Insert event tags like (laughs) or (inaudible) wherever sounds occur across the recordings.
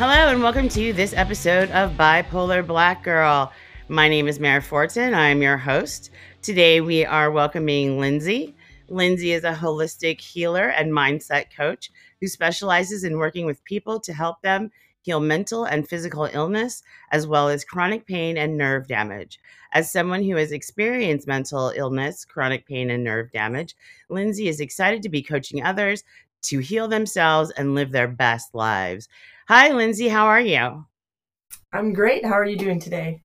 Hello, and welcome to this episode of Bipolar Black Girl. My name is Mary Fortin. I'm your host. Today, we are welcoming Lindsay. Lindsay is a holistic healer and mindset coach who specializes in working with people to help them heal mental and physical illness, as well as chronic pain and nerve damage. As someone who has experienced mental illness, chronic pain, and nerve damage, Lindsay is excited to be coaching others to heal themselves and live their best lives. Hi, Lindsay. How are you? I'm great. How are you doing today?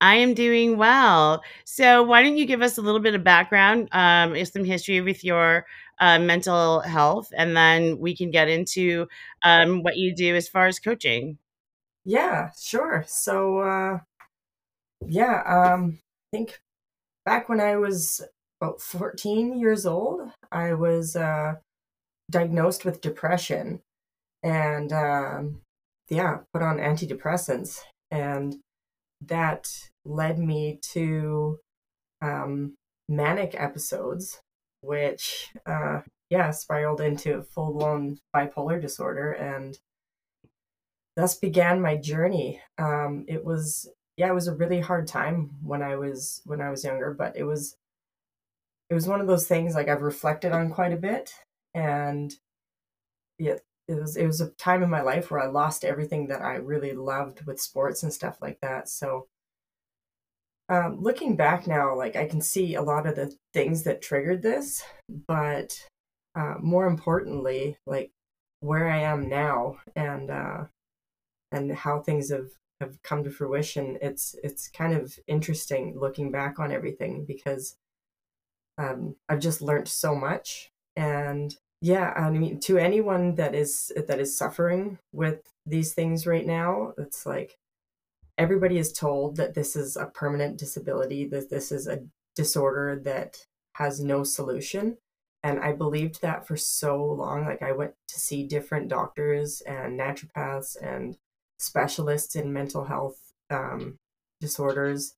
I am doing well. So, why don't you give us a little bit of background, um, some history with your uh, mental health, and then we can get into um, what you do as far as coaching. Yeah, sure. So, uh, yeah, um, I think back when I was about 14 years old, I was uh, diagnosed with depression and, um, yeah, put on antidepressants. And that led me to um, manic episodes, which, uh, yeah, spiraled into full blown bipolar disorder. And thus began my journey. Um, it was, yeah, it was a really hard time when I was when I was younger, but it was it was one of those things like I've reflected on quite a bit, and yeah, it was it was a time in my life where I lost everything that I really loved with sports and stuff like that. So um, looking back now, like I can see a lot of the things that triggered this, but uh, more importantly, like where I am now and uh, and how things have have come to fruition. It's it's kind of interesting looking back on everything because um, I've just learned so much and yeah i mean to anyone that is that is suffering with these things right now it's like everybody is told that this is a permanent disability that this is a disorder that has no solution. And i believed that for so long like i went to see different doctors and naturopaths and specialists in mental health um, disorders.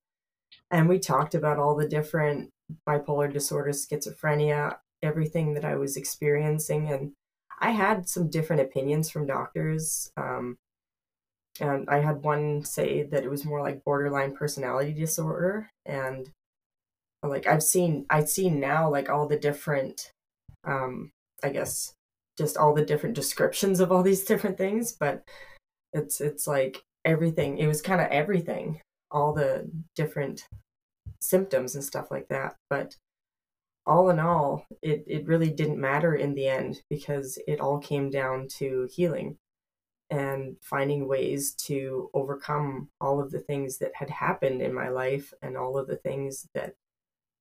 And we talked about all the different bipolar disorders schizophrenia everything that I was experiencing. And I had some different opinions from doctors. Um, and I had one say that it was more like borderline personality disorder. And like I've seen, I've seen now like all the different, um, I guess, just all the different descriptions of all these different things. But it's it's like everything. It was kind of everything, all the different symptoms and stuff like that. But all in all, it, it really didn't matter in the end because it all came down to healing and finding ways to overcome all of the things that had happened in my life and all of the things that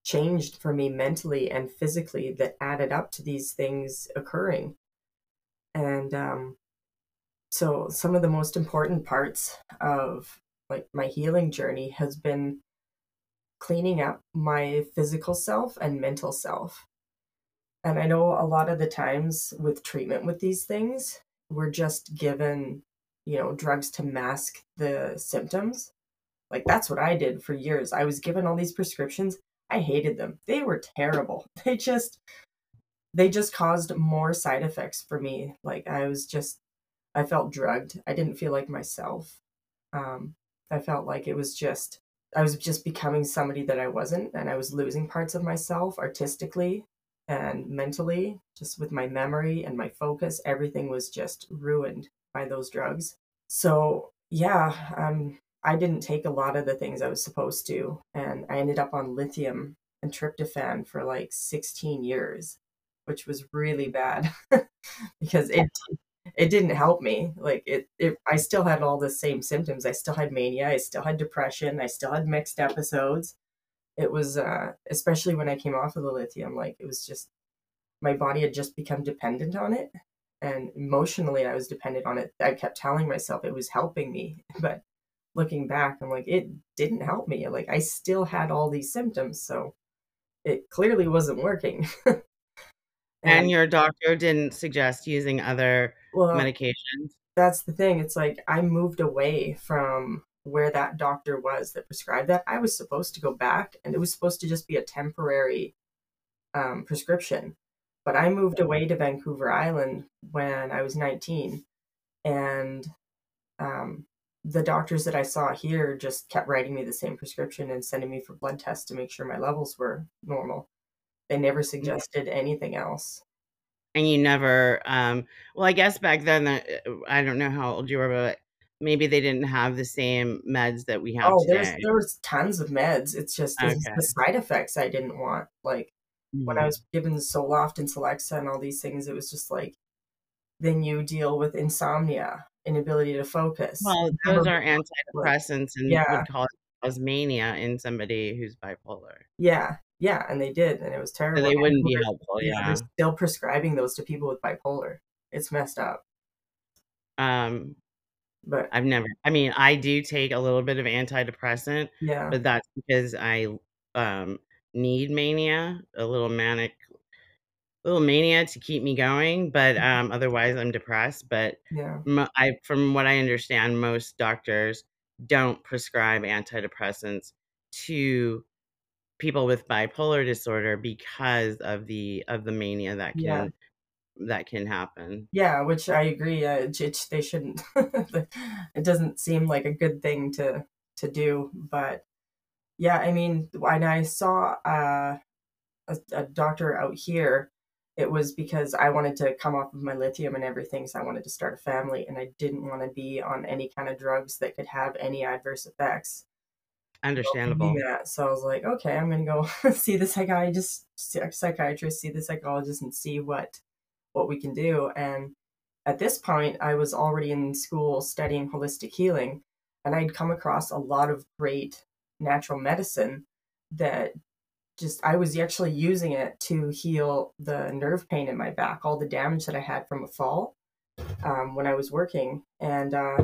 changed for me mentally and physically that added up to these things occurring. And um, so some of the most important parts of like my healing journey has been cleaning up my physical self and mental self. And I know a lot of the times with treatment with these things, we're just given, you know, drugs to mask the symptoms. Like that's what I did for years. I was given all these prescriptions. I hated them. They were terrible. (laughs) They just they just caused more side effects for me. Like I was just I felt drugged. I didn't feel like myself. Um I felt like it was just I was just becoming somebody that I wasn't, and I was losing parts of myself artistically and mentally, just with my memory and my focus. Everything was just ruined by those drugs. So, yeah, um, I didn't take a lot of the things I was supposed to, and I ended up on lithium and tryptophan for like 16 years, which was really bad (laughs) because it it didn't help me. Like it, it, I still had all the same symptoms. I still had mania. I still had depression. I still had mixed episodes. It was, uh, especially when I came off of the lithium, like it was just, my body had just become dependent on it. And emotionally, I was dependent on it. I kept telling myself it was helping me. (laughs) But looking back, I'm like, it didn't help me. Like I still had all these symptoms. So it clearly wasn't working. (laughs) and, and your doctor didn't suggest using other well, medications. That's the thing. It's like I moved away from where that doctor was that prescribed that. I was supposed to go back and it was supposed to just be a temporary um, prescription. But I moved away to Vancouver Island when I was 19. And um, the doctors that I saw here just kept writing me the same prescription and sending me for blood tests to make sure my levels were normal. They never suggested anything else. And you never, um, well, I guess back then, uh, I don't know how old you were, but maybe they didn't have the same meds that we have Oh, there's today. there was tons of meds. It's just the, Okay. the side effects I didn't want. Like when I Mhm. was given Zoloft and Celexa and all these things, it was just like then you deal with insomnia, inability to focus. Well, those are antidepressants and yeah, would cause mania in somebody who's bipolar. yeah, yeah, and they did, and it was terrible. they wouldn't be helpful, yeah, they're still prescribing those to people with bipolar. It's messed up. Um, But I've never I mean, I do take a little bit of antidepressant, yeah, but that's because I, um, need mania, a little manic little mania to keep me going, but, um, otherwise I'm depressed, but yeah, mo I from what I understand, most doctors don't prescribe antidepressants to people with bipolar disorder because of the of the mania that yeah. can that can happen. Yeah, which I agree. Uh, it- they shouldn't. (laughs) it doesn't seem like a good thing to to do. But yeah, I mean, when I saw uh, a, a doctor out here, it was because I wanted to come off of my lithium and everything. So I wanted to start a family, and I didn't want to be on any kind of drugs that could have any adverse effects. Understandable. yeah, so I was like, okay, I'm gonna go (laughs) see the psychiatrist, just psychiatrist, see the psychologist, and see what what we can do. And at this point, I was already in school studying holistic healing, and I'd come across a lot of great natural medicine that just I was actually using it to heal the nerve pain in my back, all the damage that I had from a fall um, when I was working, and uh,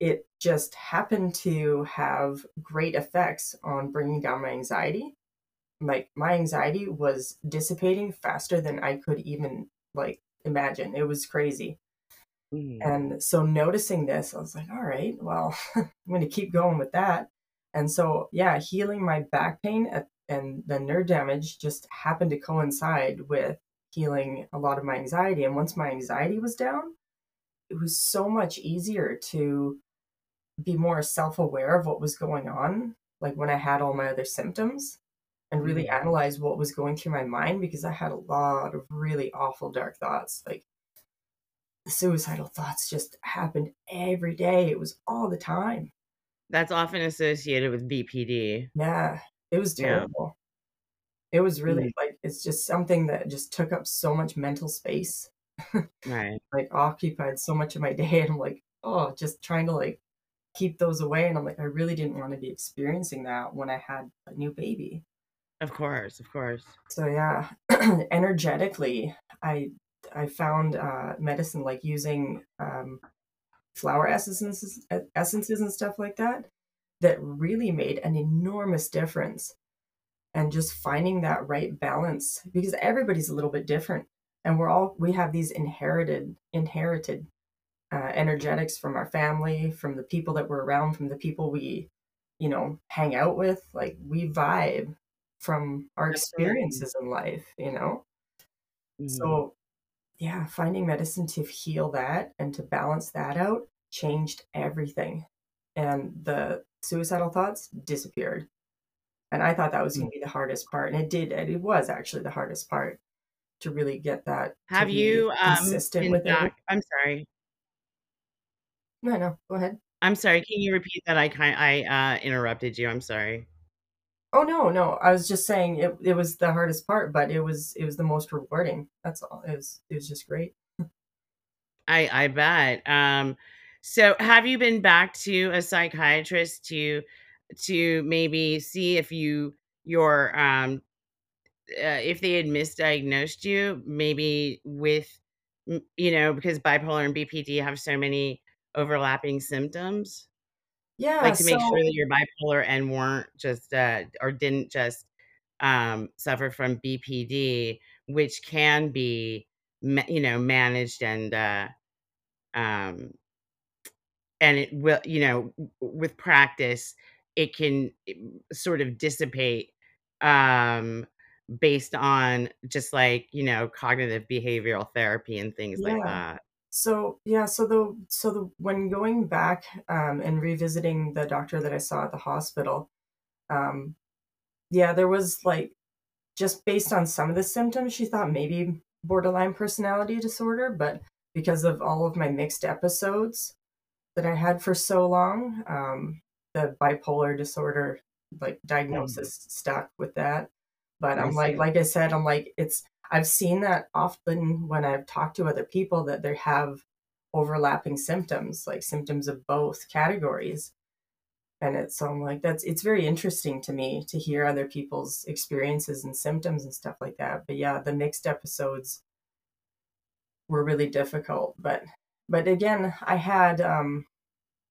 it just happened to have great effects on bringing down my anxiety. Like my anxiety was dissipating faster than I could even like imagine. It was crazy. Mhm. And so noticing this, I was like, all right, well, (laughs) I'm going to keep going with that. And so, yeah, healing my back pain at, and the nerve damage just happened to coincide with healing a lot of my anxiety. And once my anxiety was down, it was so much easier to be more self aware of what was going on, like when I had all my other symptoms, and really Mhm. analyze what was going through my mind because I had a lot of really awful, dark thoughts. Like the suicidal thoughts just happened every day. It was all the time. That's often associated with BPD. Yeah, it was terrible. Yeah. It was really Mhm. like, it's just something that just took up so much mental space, (laughs) Right. like occupied so much of my (laughs) day. And I'm like, oh, just trying to like keep those away. And I'm like, I really didn't want to be experiencing that when I had a new baby. Of course, of course. So yeah, (clears throat) energetically, I I found uh, medicine like using um, flower essences, essences and stuff like that, that really made an enormous difference. And just finding that right balance because everybody's a little bit different, and we're all we have these inherited inherited uh, energetics from our family, from the people that we're around, from the people we, you know, hang out with. Like we vibe from our experiences in life, you know? Mhm. So, yeah, finding medicine to heal that and to balance that out changed everything. And the suicidal thoughts disappeared. And I thought that was going Mm. to be the hardest part. And it did, and it was actually the hardest part to really get that Have you, um, consistent with it. I'm sorry. No, no, go ahead. I'm sorry, can you repeat that? I kind I, uh, interrupted you, I'm sorry. Oh no, no. I was just saying it it was the hardest part, but it was it was the most rewarding. That's all. It was it was just great. I I bet. Um, so have you been back to a psychiatrist to to maybe see if you your um uh, if they had misdiagnosed you maybe with you know because bipolar and BPD have so many overlapping symptoms Yeah, like to make sure that you're bipolar and weren't just uh or didn't just um suffer from BPD which can be you know managed and uh um and it will you know with practice it can sort of dissipate um based on just like you know cognitive behavioral therapy and things like that So yeah, so the so the when going back um, and revisiting the doctor that I saw at the hospital, um, yeah, there was like just based on some of the symptoms, she thought maybe borderline personality disorder, but because of all of my mixed episodes that I had for so long, um, the bipolar disorder like Mm. diagnosis stuck with that. But I I'm like, like I said, I'm like, it's I've seen that often when I've talked to other people that they have overlapping symptoms, like symptoms of both categories. And it's so I'm like, that's it's very interesting to me to hear other people's experiences and symptoms and stuff like that. But yeah, the mixed episodes were really difficult. But but again, I had um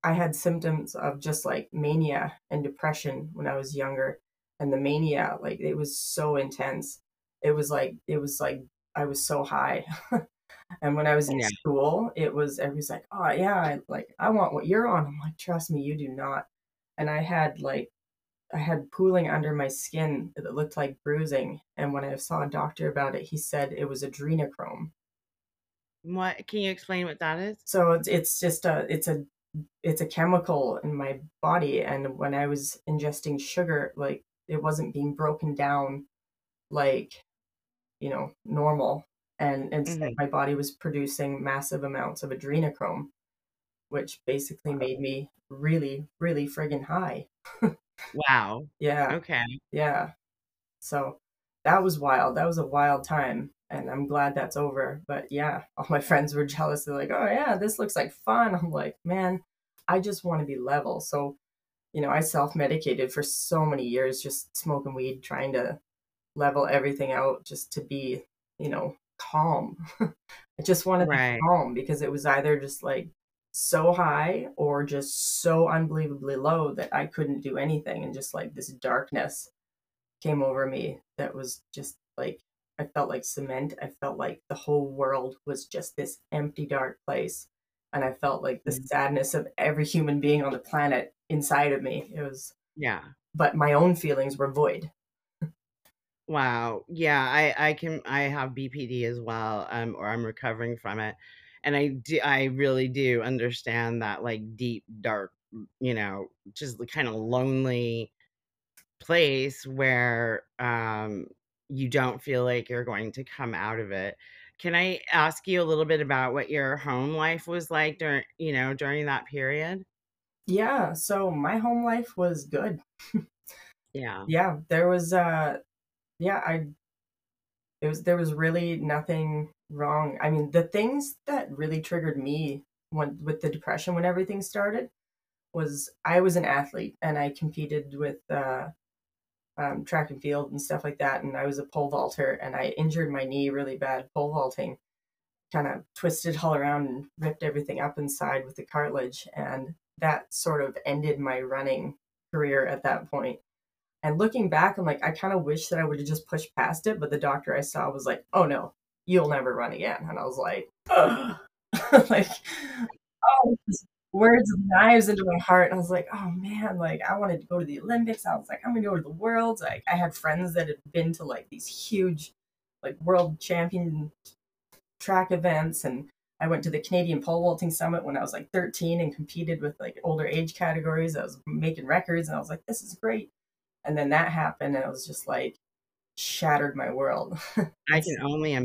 I had symptoms of just like mania and depression when I was younger. And the mania, like it was so intense. It was like it was like I was so high. (laughs) and when I was in Yeah. school, it was everybody's like, Oh yeah, I like I want what you're on. I'm like, trust me, you do not. And I had like I had pooling under my skin that looked like bruising. And when I saw a doctor about it, he said it was adrenochrome. What can you explain what that is? So it's it's just a it's a it's a chemical in my body and when I was ingesting sugar like it wasn't being broken down like you know normal and instead Mhm. my body was producing massive amounts of adrenochrome which basically made me really really friggin' high. (laughs) Wow. Yeah, Okay. yeah. So that was wild. That was a wild time and I'm glad that's over. But yeah, (laughs) all my friends were jealous. They're like, "Oh yeah, this looks like fun." I'm like, "Man, I just want to be level." So, you know, I self-medicated for so many years just smoking weed, trying to level everything out just to be, you know, calm. (laughs) I just wanted to be Right. calm because it was either just like so high or just so unbelievably low that I couldn't do anything and just like this darkness came over me that was just like I felt like cement. I felt like the whole world was just this empty, dark place. And I felt like the Mm. sadness of every human being on the planet inside of me. It was, Yeah. but my own feelings were void. Wow. Yeah, I I can I have BPD as well, um, or I'm recovering from it. And I do I really do understand that like deep, dark, you know, just the kind of lonely place where um you don't feel like you're going to come out of it. Can I ask you a little bit about what your home life was like during, you know, during that period? Yeah. So my home life was good. (laughs) Yeah. Yeah. There was, uh, yeah, I, it was, there was really nothing wrong. I mean, the things that really triggered me when, with the depression when everything started was I was an athlete and I competed with, uh, um, track and field and stuff like that. And I was a pole vaulter and I injured my knee really bad pole vaulting, kind of twisted all around and ripped everything up inside with the cartilage. And that sort of ended my running career at that point. And looking back, I'm like, I kind of wish that I would have just pushed past it. But the doctor I saw was like, oh no, you'll never run again. And I was like, (laughs) like, oh, words of knives into my heart. And I was like, oh man, like I wanted to go to the Olympics. I was like, I'm gonna go to the worlds. Like I had friends that had been to like these huge, like world champion track events, and I went to the Canadian pole vaulting summit when I was like 13 and competed with like older age categories. I was making records, and I was like, this is great. And then that happened, and it was just like shattered my world. (laughs) I can only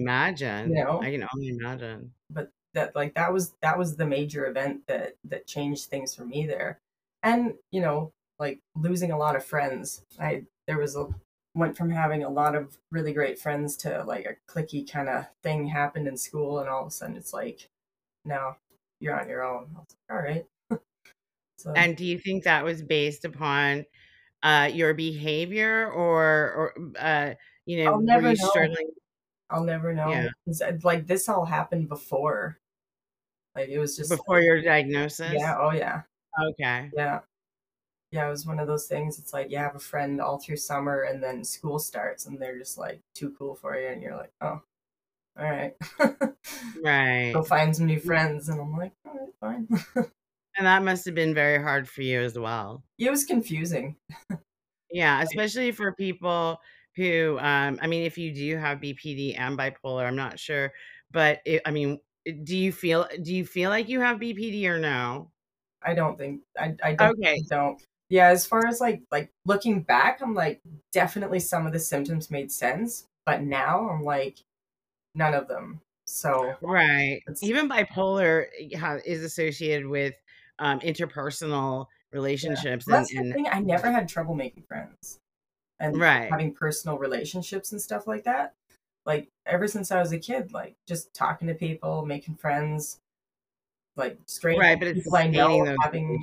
you imagine. know, I can only imagine. but that like that was that was the major event that that changed things for me there and you know like losing a lot of friends i there was a went from having a lot of really great friends to like a clicky kind of thing happened in school and all of a sudden it's like no you're on your own I was like, all right (laughs) so And do you think that was based upon uh your behavior or or uh you know, i'll never know struggling? i'll never Yeah. know 'Cause, uh, like this all happened before like it was just Before your diagnosis. yeah oh yeah Okay. yeah yeah, it was one of those things. It's like you have a friend all through summer, and then school starts, and they're just like too cool for you, and you're like, oh, all right, (laughs) Right. go find some new friends, and I'm like, all right, fine. (laughs) And that must have been very hard for you as well. it was confusing. (laughs) Yeah, especially for people who um I mean if you do have BPD and bipolar, I'm not sure, but it, I mean do you feel do you feel like you have BPD or no? I don't think I I don't, Okay. don't. Yeah, as far as like like looking back, I'm like definitely some of the symptoms made sense, but now I'm like none of them. So Right. Even bipolar eh, is associated with um, interpersonal yeah. relationships and, that's the and thing. I never had trouble making friends and right. having personal relationships and stuff like that. Like ever since I was a kid, like just talking to people, making friends, like straight Right, but it's people I know having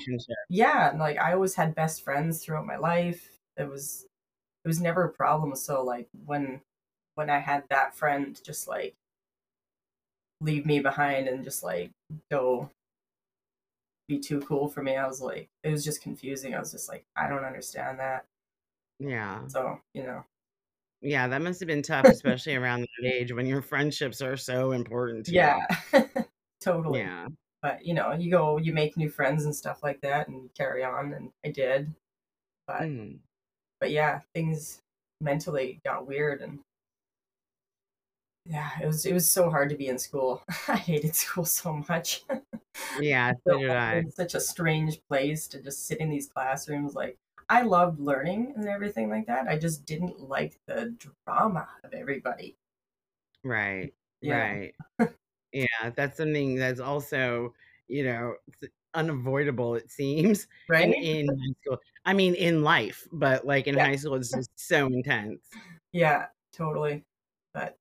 yeah, and like I always had best friends throughout my life. It was it was never a problem. So like when when I had that friend just like leave me behind and just like go be too cool for me, I was like it was just confusing. I was just like I don't understand that. Yeah. So, you know. Yeah, that must have been tough, especially around that age when your friendships are so important to. Yeah. (laughs) totally. Yeah. But you know, you go you make new friends and stuff like that and carry on and I did. But Mm. but yeah, things mentally got weird and yeah, it was it was so hard to be in school. (laughs) I hated school so much. (laughs) Yeah, so did. I. Such a strange place to just sit in these classrooms. Like I loved learning and everything like that. I just didn't like the drama of everybody. Right. Yeah. (laughs) Right. Yeah, that's something that's also, you know, unavoidable, it seems, in Right? in high school. I mean, in life, but like in Yeah. high school, it's just so intense. Yeah, totally. But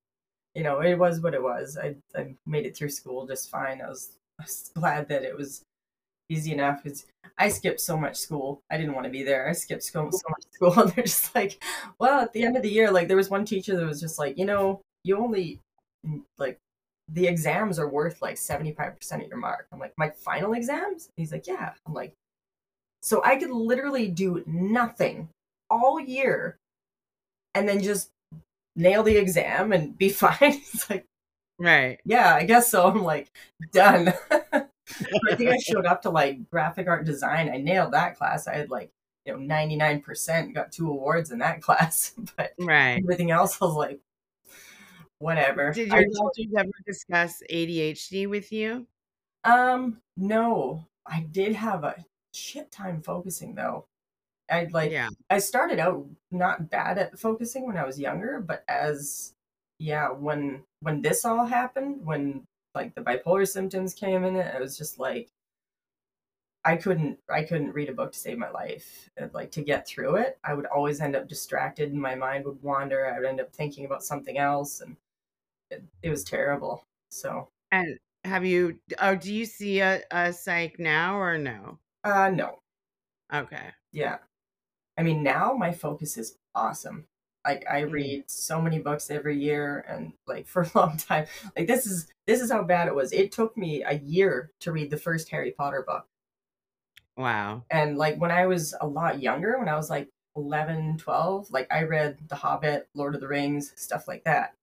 you know, it was what it was. I I made it through school just fine. I was, I was (laughs) glad that it was easy enough because I skipped so much school. I didn't want to be there. I skipped school so much (laughs) school, and they're just like, well, at the end of the year, like there was one teacher that was just like, you know, you only like the exams are worth like seventy five percent of your mark. I'm like, my final exams? He's like, yeah. I'm like, so I could literally do nothing all year and then just nail the exam and be (laughs) fine. It's like, Right. yeah, I guess so. (laughs) I'm like, done. (laughs) I think I showed up to like graphic art design. I nailed that class. I had like, you know, 99%, got two awards in that (laughs) class. But Right. everything else, I was like, whatever. Did your teachers ever discuss ADHD with you? um, no, I did have a shit time focusing though. I'd like, Yeah. I started out not bad at focusing when I was younger, but as yeah, when when this all happened, when like the bipolar symptoms came in it, was just like I couldn't I couldn't read a book to save my life. And, like to get through it, I would always end up distracted and my mind would wander. I would end up thinking about something else and it, it was terrible. So, And have you, oh, do you see a, a psych now or no? uh no. Okay. Yeah. I mean, now my focus is awesome. Like I Mm. read so many books every year and like (laughs) for a long time. Like this is this is how bad it was. It took me a year to read the first Harry Potter book. Wow. And like when I was a lot younger, when I was like 11, 12, like I read The Hobbit, Lord of the Rings, stuff like that.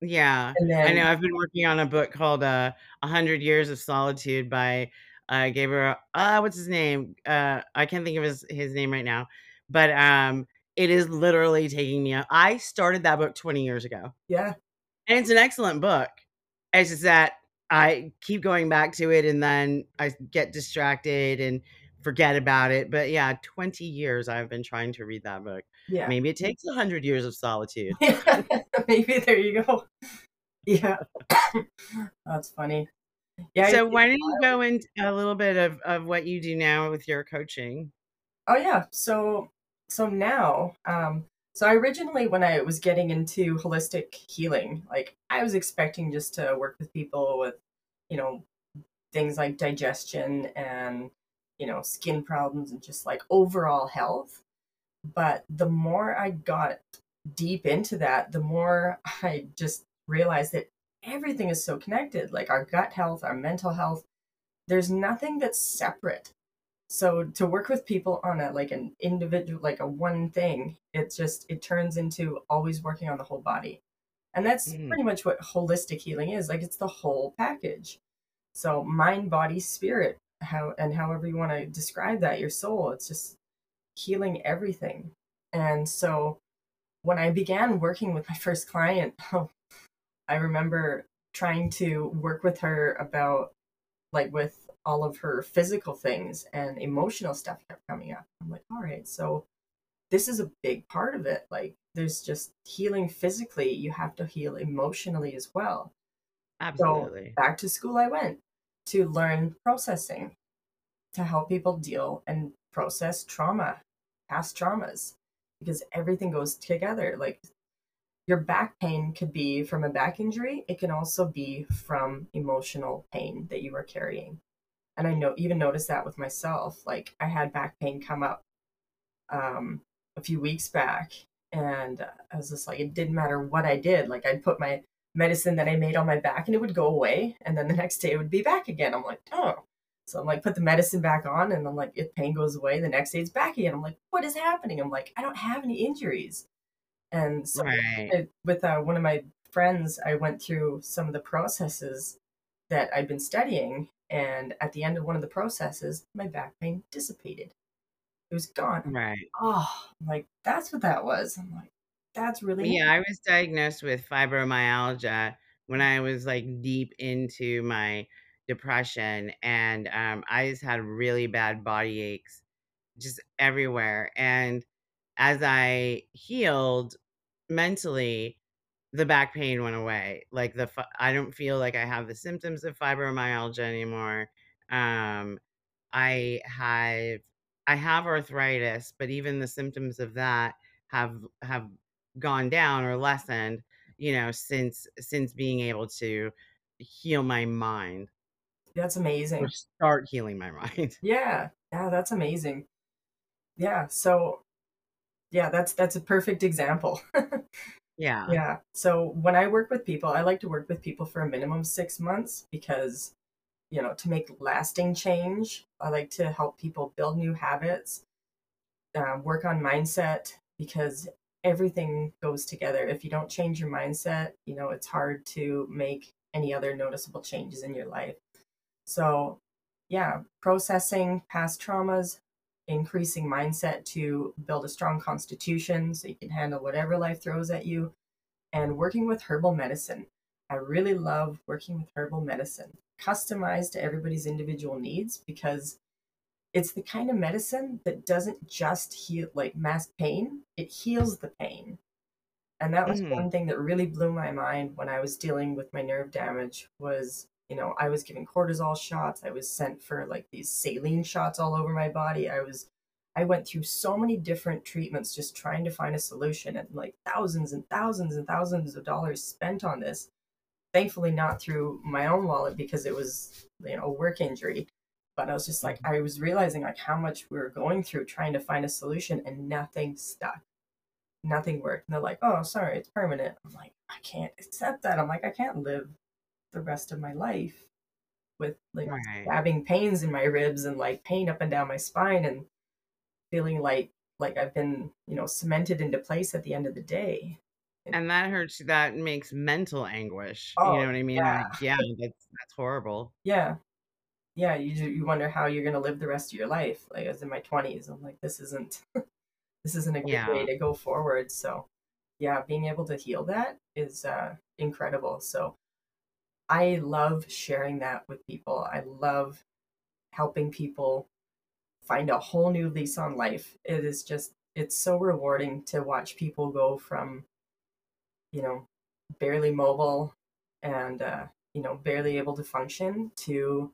Yeah. And I know I've been working on a book called uh, A Hundred Years of Solitude by uh, Gabriel. Uh, what's his name? Uh, I can't think of his, his name right now, but um, it is literally taking me. out. I started that book 20 years ago, yeah, and it's an excellent book. It's just that I keep going back to it, and then I get distracted and forget about it. But yeah, 20 years I've been trying to read that book. yeah. Maybe it takes a hundred years of solitude. (laughs) Maybe there you go. Yeah. (coughs) That's funny. Yeah. So why don't you go into a little bit of, of what you do now with your coaching? Oh yeah. So so now, um, so I originally when I was getting into holistic healing, like I was expecting just to work with people with, you know, things like digestion and, you know, skin problems and just like overall health. But the more I got deep into that, the more (laughs) I just realized that everything is so connected. Like our gut health, our mental health, there's nothing that's separate so to work with people on a like an individual like a one thing it just it turns into always working on the whole body. And that's Mm. pretty much what holistic healing is like it's the whole package. So mind body spirit how and however you want to describe that your soul it's just healing everything. And so when i began working with my (laughs) first client i remember trying to work with her about like with all of her physical things and emotional stuff kept coming up. I'm like, all right, so this is a big part of it. Like there's just healing physically, you have to heal emotionally as well. Absolutely. So back to school I went to learn processing to help people deal and process trauma, past traumas, because everything goes together. Like your back pain could be from a back injury, it can also be from emotional pain that you are carrying. And I know even noticed that with myself. Like I had back pain come up um, a few weeks back, and I was just like, it didn't matter what I did. Like I'd put my medicine that I made on my back and it would go away, and then the next day it would be back again. I'm like, oh. So I'm like, put the medicine back on, and I'm like, if pain goes away, the next day it's back again. I'm like, what is happening? I'm like, I don't have any injuries. And so Right. I- with uh, one of my friends, I went through some of the processes that I'd been studying, and at the end of one of the processes, my back pain dissipated. It was gone. Right. Oh, I'm like that's what that was. I'm like, that's really Yeah, I was diagnosed with fibromyalgia when I was like deep into my depression, and um, I just had really bad body aches just everywhere. And as I healed mentally, the back pain went away. Like the I don't feel like I have the symptoms of fibromyalgia anymore. Um, I have I have arthritis, but even the symptoms of that have have gone down or lessened, you know, since since being able to heal my mind that's amazing. start healing my (laughs) mind. Yeah, yeah, that's amazing. Yeah, so yeah, that's that's a perfect example. (laughs) Yeah. Yeah. So when I work with people, I like to work with people for a minimum six months because, you know, to make lasting change, I like to help people build new habits, uh, work on mindset because everything goes together. If you don't change your mindset, you know, it's hard to make any other noticeable changes in your life. So, yeah, processing past traumas, increasing mindset to build a strong constitution so you can handle whatever life throws at you, and working with herbal medicine. I really love working with herbal medicine, customized to everybody's individual needs because it's the kind of medicine that doesn't just heal like mask pain, it heals the pain. And that was Mhm. one thing that really blew my mind when I was dealing with my nerve damage was, you know, I was giving cortisol shots, I was sent for like these saline shots all over my body. I was I went through so many different treatments just trying to find a solution and like thousands and thousands and thousands of dollars spent on this. Thankfully not through my own wallet because it was, you know, a work injury. But I was just like mm-hmm. I was realizing like how much we were going through trying to find a solution and nothing stuck nothing worked. And they're like, oh, sorry, it's permanent. I'm like, I can't accept that. I'm like, I can't live the rest of my life with like Right. stabbing pains in my ribs and like pain up and down my spine and feeling like like I've been, you know, cemented into place at the end of the day. And that hurts that makes mental anguish. Oh, you know what I mean? yeah. Like, yeah, that's that's horrible. Yeah. Yeah, you you wonder how you're gonna live the rest of your life. Like I was in my twenties, I'm like, this isn't (laughs) this isn't a good Yeah. way to go forward. So yeah, being able to heal that is uh incredible. So I love sharing that with people. I love helping people find a whole new lease on life. It is just it's so rewarding to watch people go from, you know, barely mobile and uh, you know, barely able to function to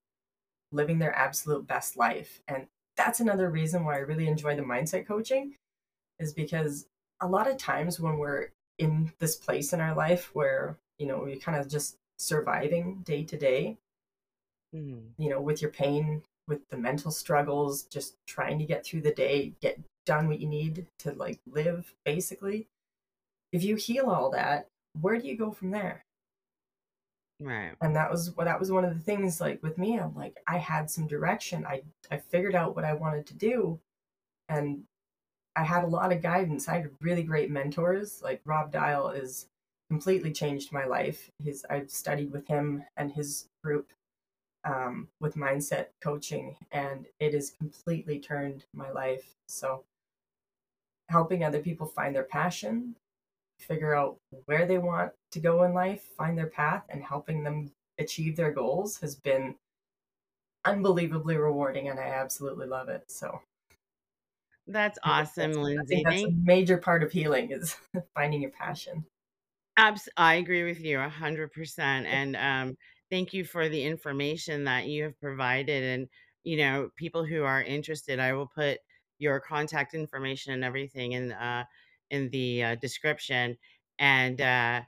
living their absolute best life. And that's another reason why I really enjoy the mindset coaching is because a lot of times when we're in this place in our life where, you know, we kind of just surviving day to day, Mhm. you know, with your pain, with the mental struggles, just trying to get through the day, get done what you need to like live basically. If you heal all that, where do you go from there? Right. And that was well, that was one of the things like with me, I'm like I had some direction. I I figured out what I wanted to do and I had a lot of guidance. I had really great mentors. Like Rob Dial is completely changed my life. His I've studied with him and his group um, with mindset coaching, and it has completely turned my life. So, helping other people find their passion, figure out where they want to go in life, find their path, and helping them achieve their goals has been unbelievably rewarding and I absolutely love it. So that's awesome, Lindsay. that's a major part of healing is (laughs) finding your passion. Abs- I agree with you 100%. And um, thank you for the information that you have provided. And, you know, people who are interested, I will put your contact information and everything in, uh, in the uh, description. And, uh,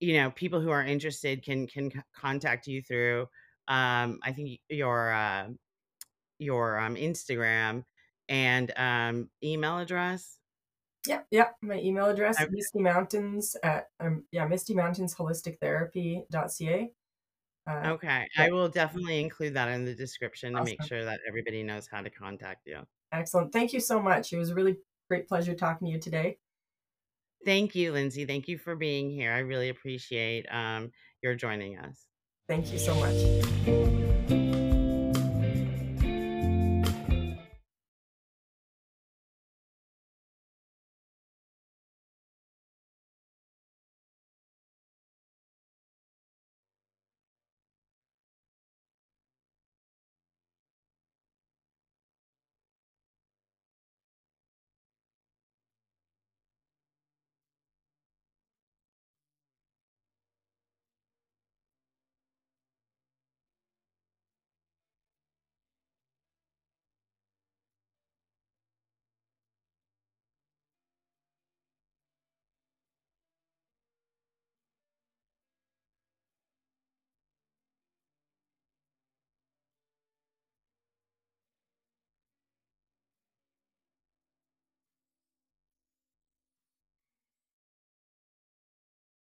you know, people who are interested can can contact you through, um, I think your uh, your um, Instagram and um, email address. Yeah, yeah. My email address okay. Misty Mountains at um, yeah Misty Mountains Holistic Therapy.ca. Uh, okay, yeah. I will definitely include that in the description awesome. to make sure that everybody knows how to contact you. Excellent. Thank you so much. It was a really great pleasure talking to you today. Thank you, Lindsay. Thank you for being here. I really appreciate um, your joining us. Thank you so much.